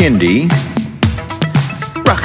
Kindie. Rock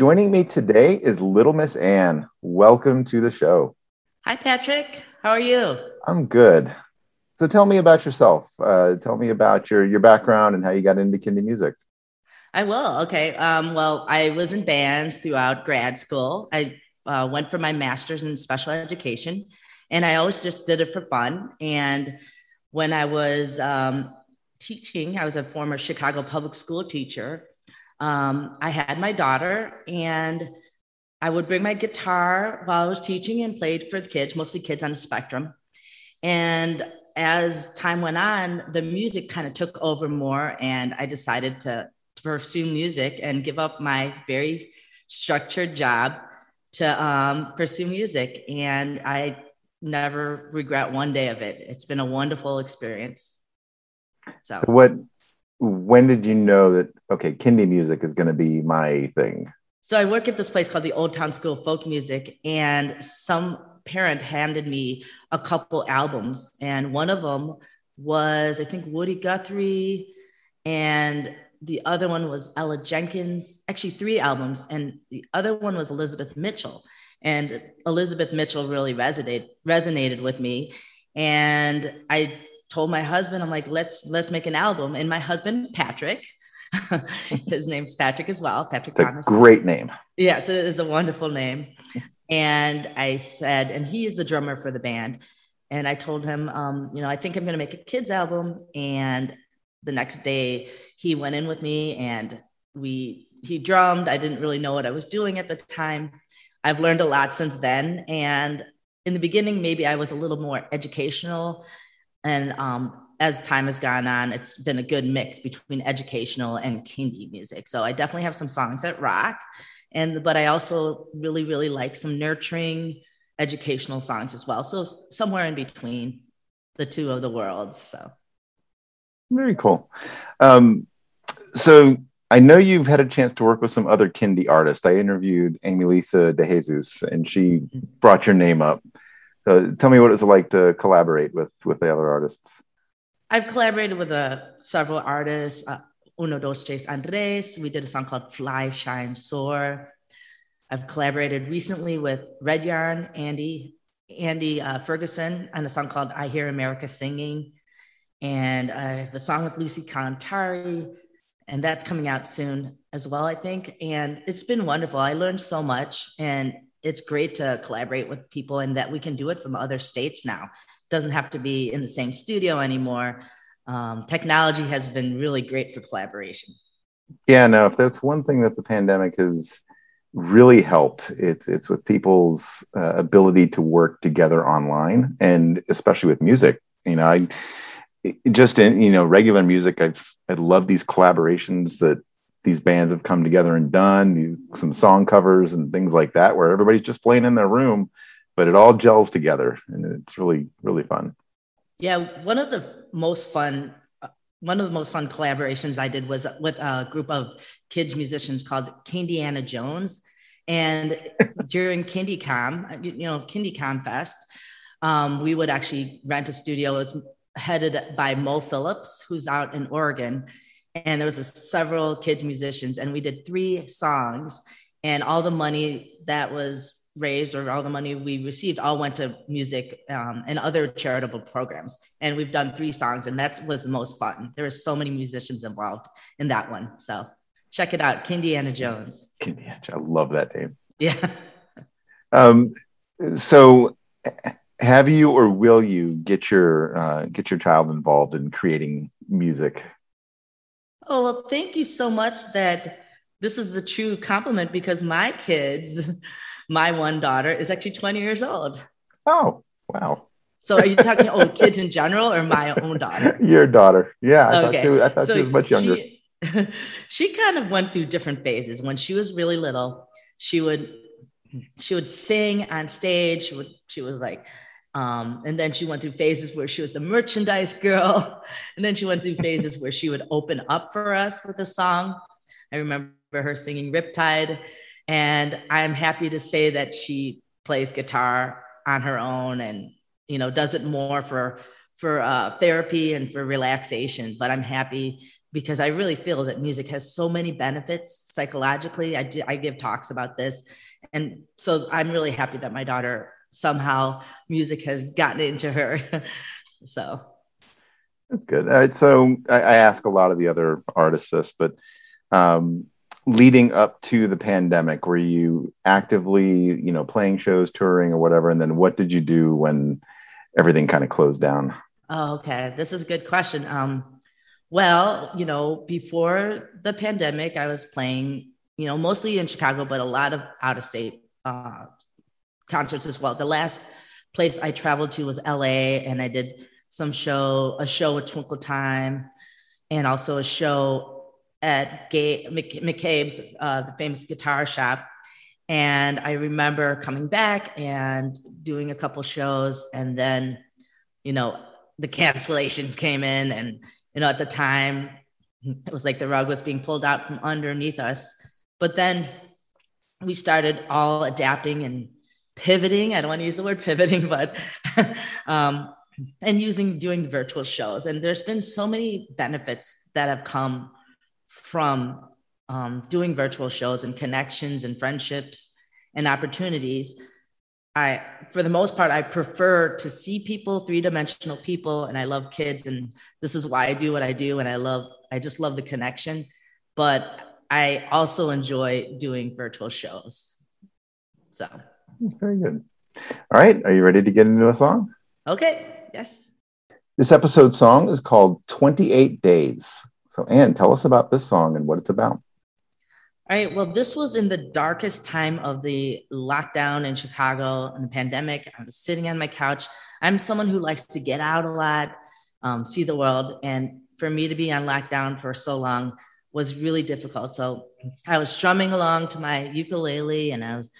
Joining me today is Little Miss Ann. Welcome to the show. Hi, Patrick. How are you? I'm good. So tell me about yourself. Uh, tell me about your your background and how you got into Kindie music. I will. Okay. Um, well, I was in bands throughout grad school. I uh, went for my master's in special education, and I always just did it for fun. And when I was um, teaching, I was a former Chicago public school teacher um, I had my daughter, and I would bring my guitar while I was teaching and played for the kids, mostly kids on the spectrum. And as time went on, the music kind of took over more, and I decided to, to pursue music and give up my very structured job to um, pursue music. And I never regret one day of it. It's been a wonderful experience. So, so what when did you know that okay kindie music is going to be my thing? So i work at this place called the old town school of folk music and some parent handed me a couple albums and one of them was i think woody guthrie and the other one was ella jenkins actually three albums and the other one was elizabeth mitchell and elizabeth mitchell really resonated resonated with me and i told my husband, I'm like, let's let's make an album. And my husband, Patrick, his name's Patrick as well, Patrick it's Thomas. great name. Yeah, it's a, it's a wonderful name. And I said, and he is the drummer for the band. And I told him, um, you know, I think I'm going to make a kids album. And the next day, he went in with me and we he drummed. I didn't really know what I was doing at the time. I've learned a lot since then. And in the beginning, maybe I was a little more educational and um, as time has gone on, it's been a good mix between educational and kindie music. So I definitely have some songs that rock, and but I also really, really like some nurturing educational songs as well. So somewhere in between the two of the worlds. So very cool. Um, so I know you've had a chance to work with some other kindie artists. I interviewed Amy Lisa De Jesus, and she mm-hmm. brought your name up. So tell me what it's like to collaborate with with the other artists. I've collaborated with uh, several artists. Uh, Uno Dos Tres Andres. We did a song called Fly, Shine, Soar. I've collaborated recently with Red Yarn, Andy, Andy uh, Furgeson, on a song called I Hear America Singing. And I have a song with Lucy Kalantari, and that's coming out soon as well, I think. And it's been wonderful. I learned so much. And it's great to collaborate with people and that we can do it from other states now. Doesn't have to be in the same studio anymore. Um, technology has been really great for collaboration. Yeah, no, if that's one thing that the pandemic has really helped, it's it's with people's uh, ability to work together online, and especially with music. You know, I just in you know regular music, I've I love these collaborations that these bands have come together and done some song covers and things like that where everybody's just playing in their room but it all gels together and it's really really fun yeah one of the most fun one of the most fun collaborations i did was with a group of kids musicians called kindiana jones and during KindieComm you know KindieComm fest um, we would actually rent a studio. It was headed by Mo Phillips, who's out in Oregon. And there was a, several kids musicians, and we did three songs. And all the money that was raised or all the money we received all went to music um, and other charitable programs. And we've done three songs, and that was the most fun. There were so many musicians involved in that one. So check it out, Kindiana Jones. Kindiana, I love that name. Yeah. um, so have you or will you get your uh, get your child involved in creating music? Oh well, thank you so much. That this is the true compliment because my kids, my one daughter is actually 20 years old. Oh wow! So are you talking oh kids in general or my own daughter? Your daughter, yeah. I okay. thought, she, was, I thought so she was much younger. She, she kind of went through different phases. When she was really little, she would she would sing on stage. She would she was like um, and then she went through phases where she was a merchandise girl. And then she went through phases where she would open up for us with a song. I remember her singing Riptide. And I'm happy to say that she plays guitar on her own and, you know, does it more for, for uh, therapy and for relaxation. But I'm happy because I really feel that music has so many benefits psychologically. I, do, I give talks about this. And so I'm really happy that my daughter somehow music has gotten into her. so that's good. All right, so I, I, ask a lot of the other artists this, but um, leading up to the pandemic, were you actively, you know, playing shows, touring, or whatever? And then what did you do when everything kind of closed down? Oh, okay, this is a good question. Um, well, you know, before the pandemic, I was playing, you know, mostly in Chicago, but a lot of out of state uh, concerts as well. The last place I traveled to was LA and I did some show, a show with Twinkle Time and also a show at Gay, McCabe's, uh, the famous guitar shop. And I remember coming back and doing a couple shows and then, you know, the cancellations came in and, you know, at the time it was like the rug was being pulled out from underneath us. But then we started all adapting and pivoting. I don't want to use the word pivoting, but um, and using doing virtual shows. And there's been so many benefits that have come from um, doing virtual shows and connections and friendships and opportunities. I, for the most part, I prefer to see people, three dimensional people, and I love kids. And this is why I do what I do. And I love, I just love the connection. But I also enjoy doing virtual shows. So very good. All right. Are you ready to get into a song? Okay. Yes. This episode song is called 28 Days. So, Ann, tell us about this song and what it's about. All right. Well, this was in the darkest time of the lockdown in Chicago and the pandemic. I was sitting on my couch. I'm someone who likes to get out a lot, um, see the world. And for me to be on lockdown for so long was really difficult. So I was strumming along to my ukulele and I was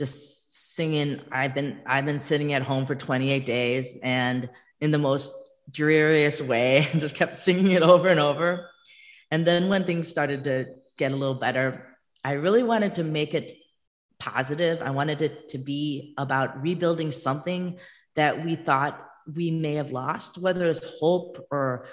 just singing. I've been i've been sitting at home for 28 days and in the most dreariest way and just kept singing it over and over. And then when things started to get a little better i really wanted to make it positive. I wanted it to be about rebuilding something that we thought we may have lost whether it's hope or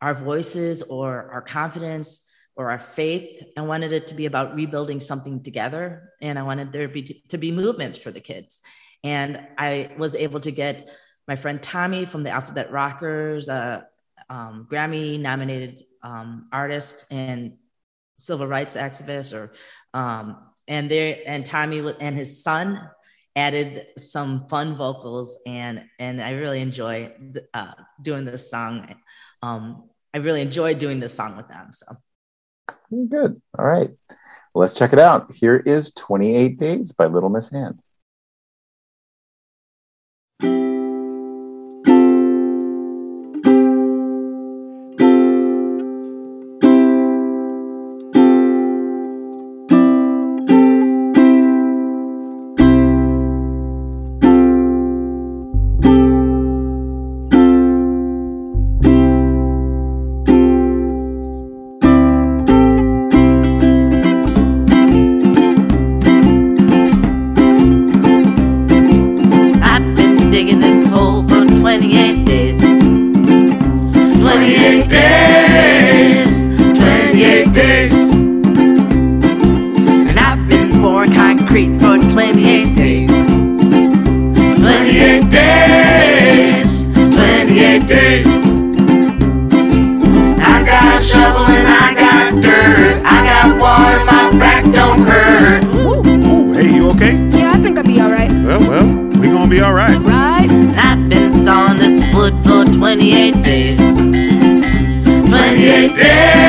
our voices or our confidence or our faith. I wanted it to be about rebuilding something together. And I wanted there be, to be movements for the kids. And I was able to get my friend Tommy from the Alphabet Rockers, a um, Grammy nominated um, artist and civil rights activist, or um, and there and Tommy and his son added some fun vocals, and and I really enjoy uh, doing this song. Um, I really enjoyed doing this song with them. So. Good. All right. Well, let's check it out. Here is 28 Days by Little Miss For 28 days. 28 days, 28 days. I got a shovel and I got dirt. I got water, my back don't hurt. Ooh, ooh, hey, you okay? Yeah, I think I'll be alright. Well, well, we gonna be alright. Right? I've been sawing this wood for 28 days. 28 days.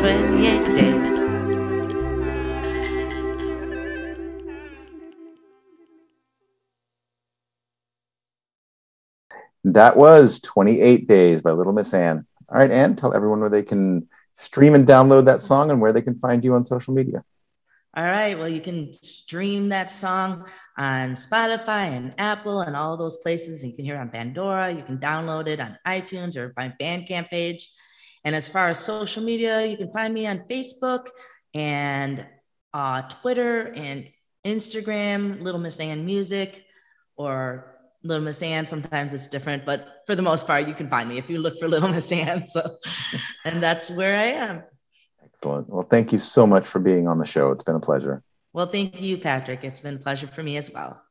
28 days. That was 28 Days by Little Miss Ann. All right, Ann, tell everyone where they can stream and download that song and where they can find you on social media. All right. Well, you can stream that song on Spotify and Apple and all those places. You can hear it on Pandora. You can download it on iTunes or my Bandcamp page. And as far as social media, you can find me on Facebook and uh, Twitter and Instagram, Little Miss Ann Music, or Little Miss Ann. Sometimes it's different, but for the most part, you can find me if you look for Little Miss Ann. So, and that's where I am. Excellent. Well, thank you so much for being on the show. It's been a pleasure. Well, thank you, Patrick. It's been a pleasure for me as well.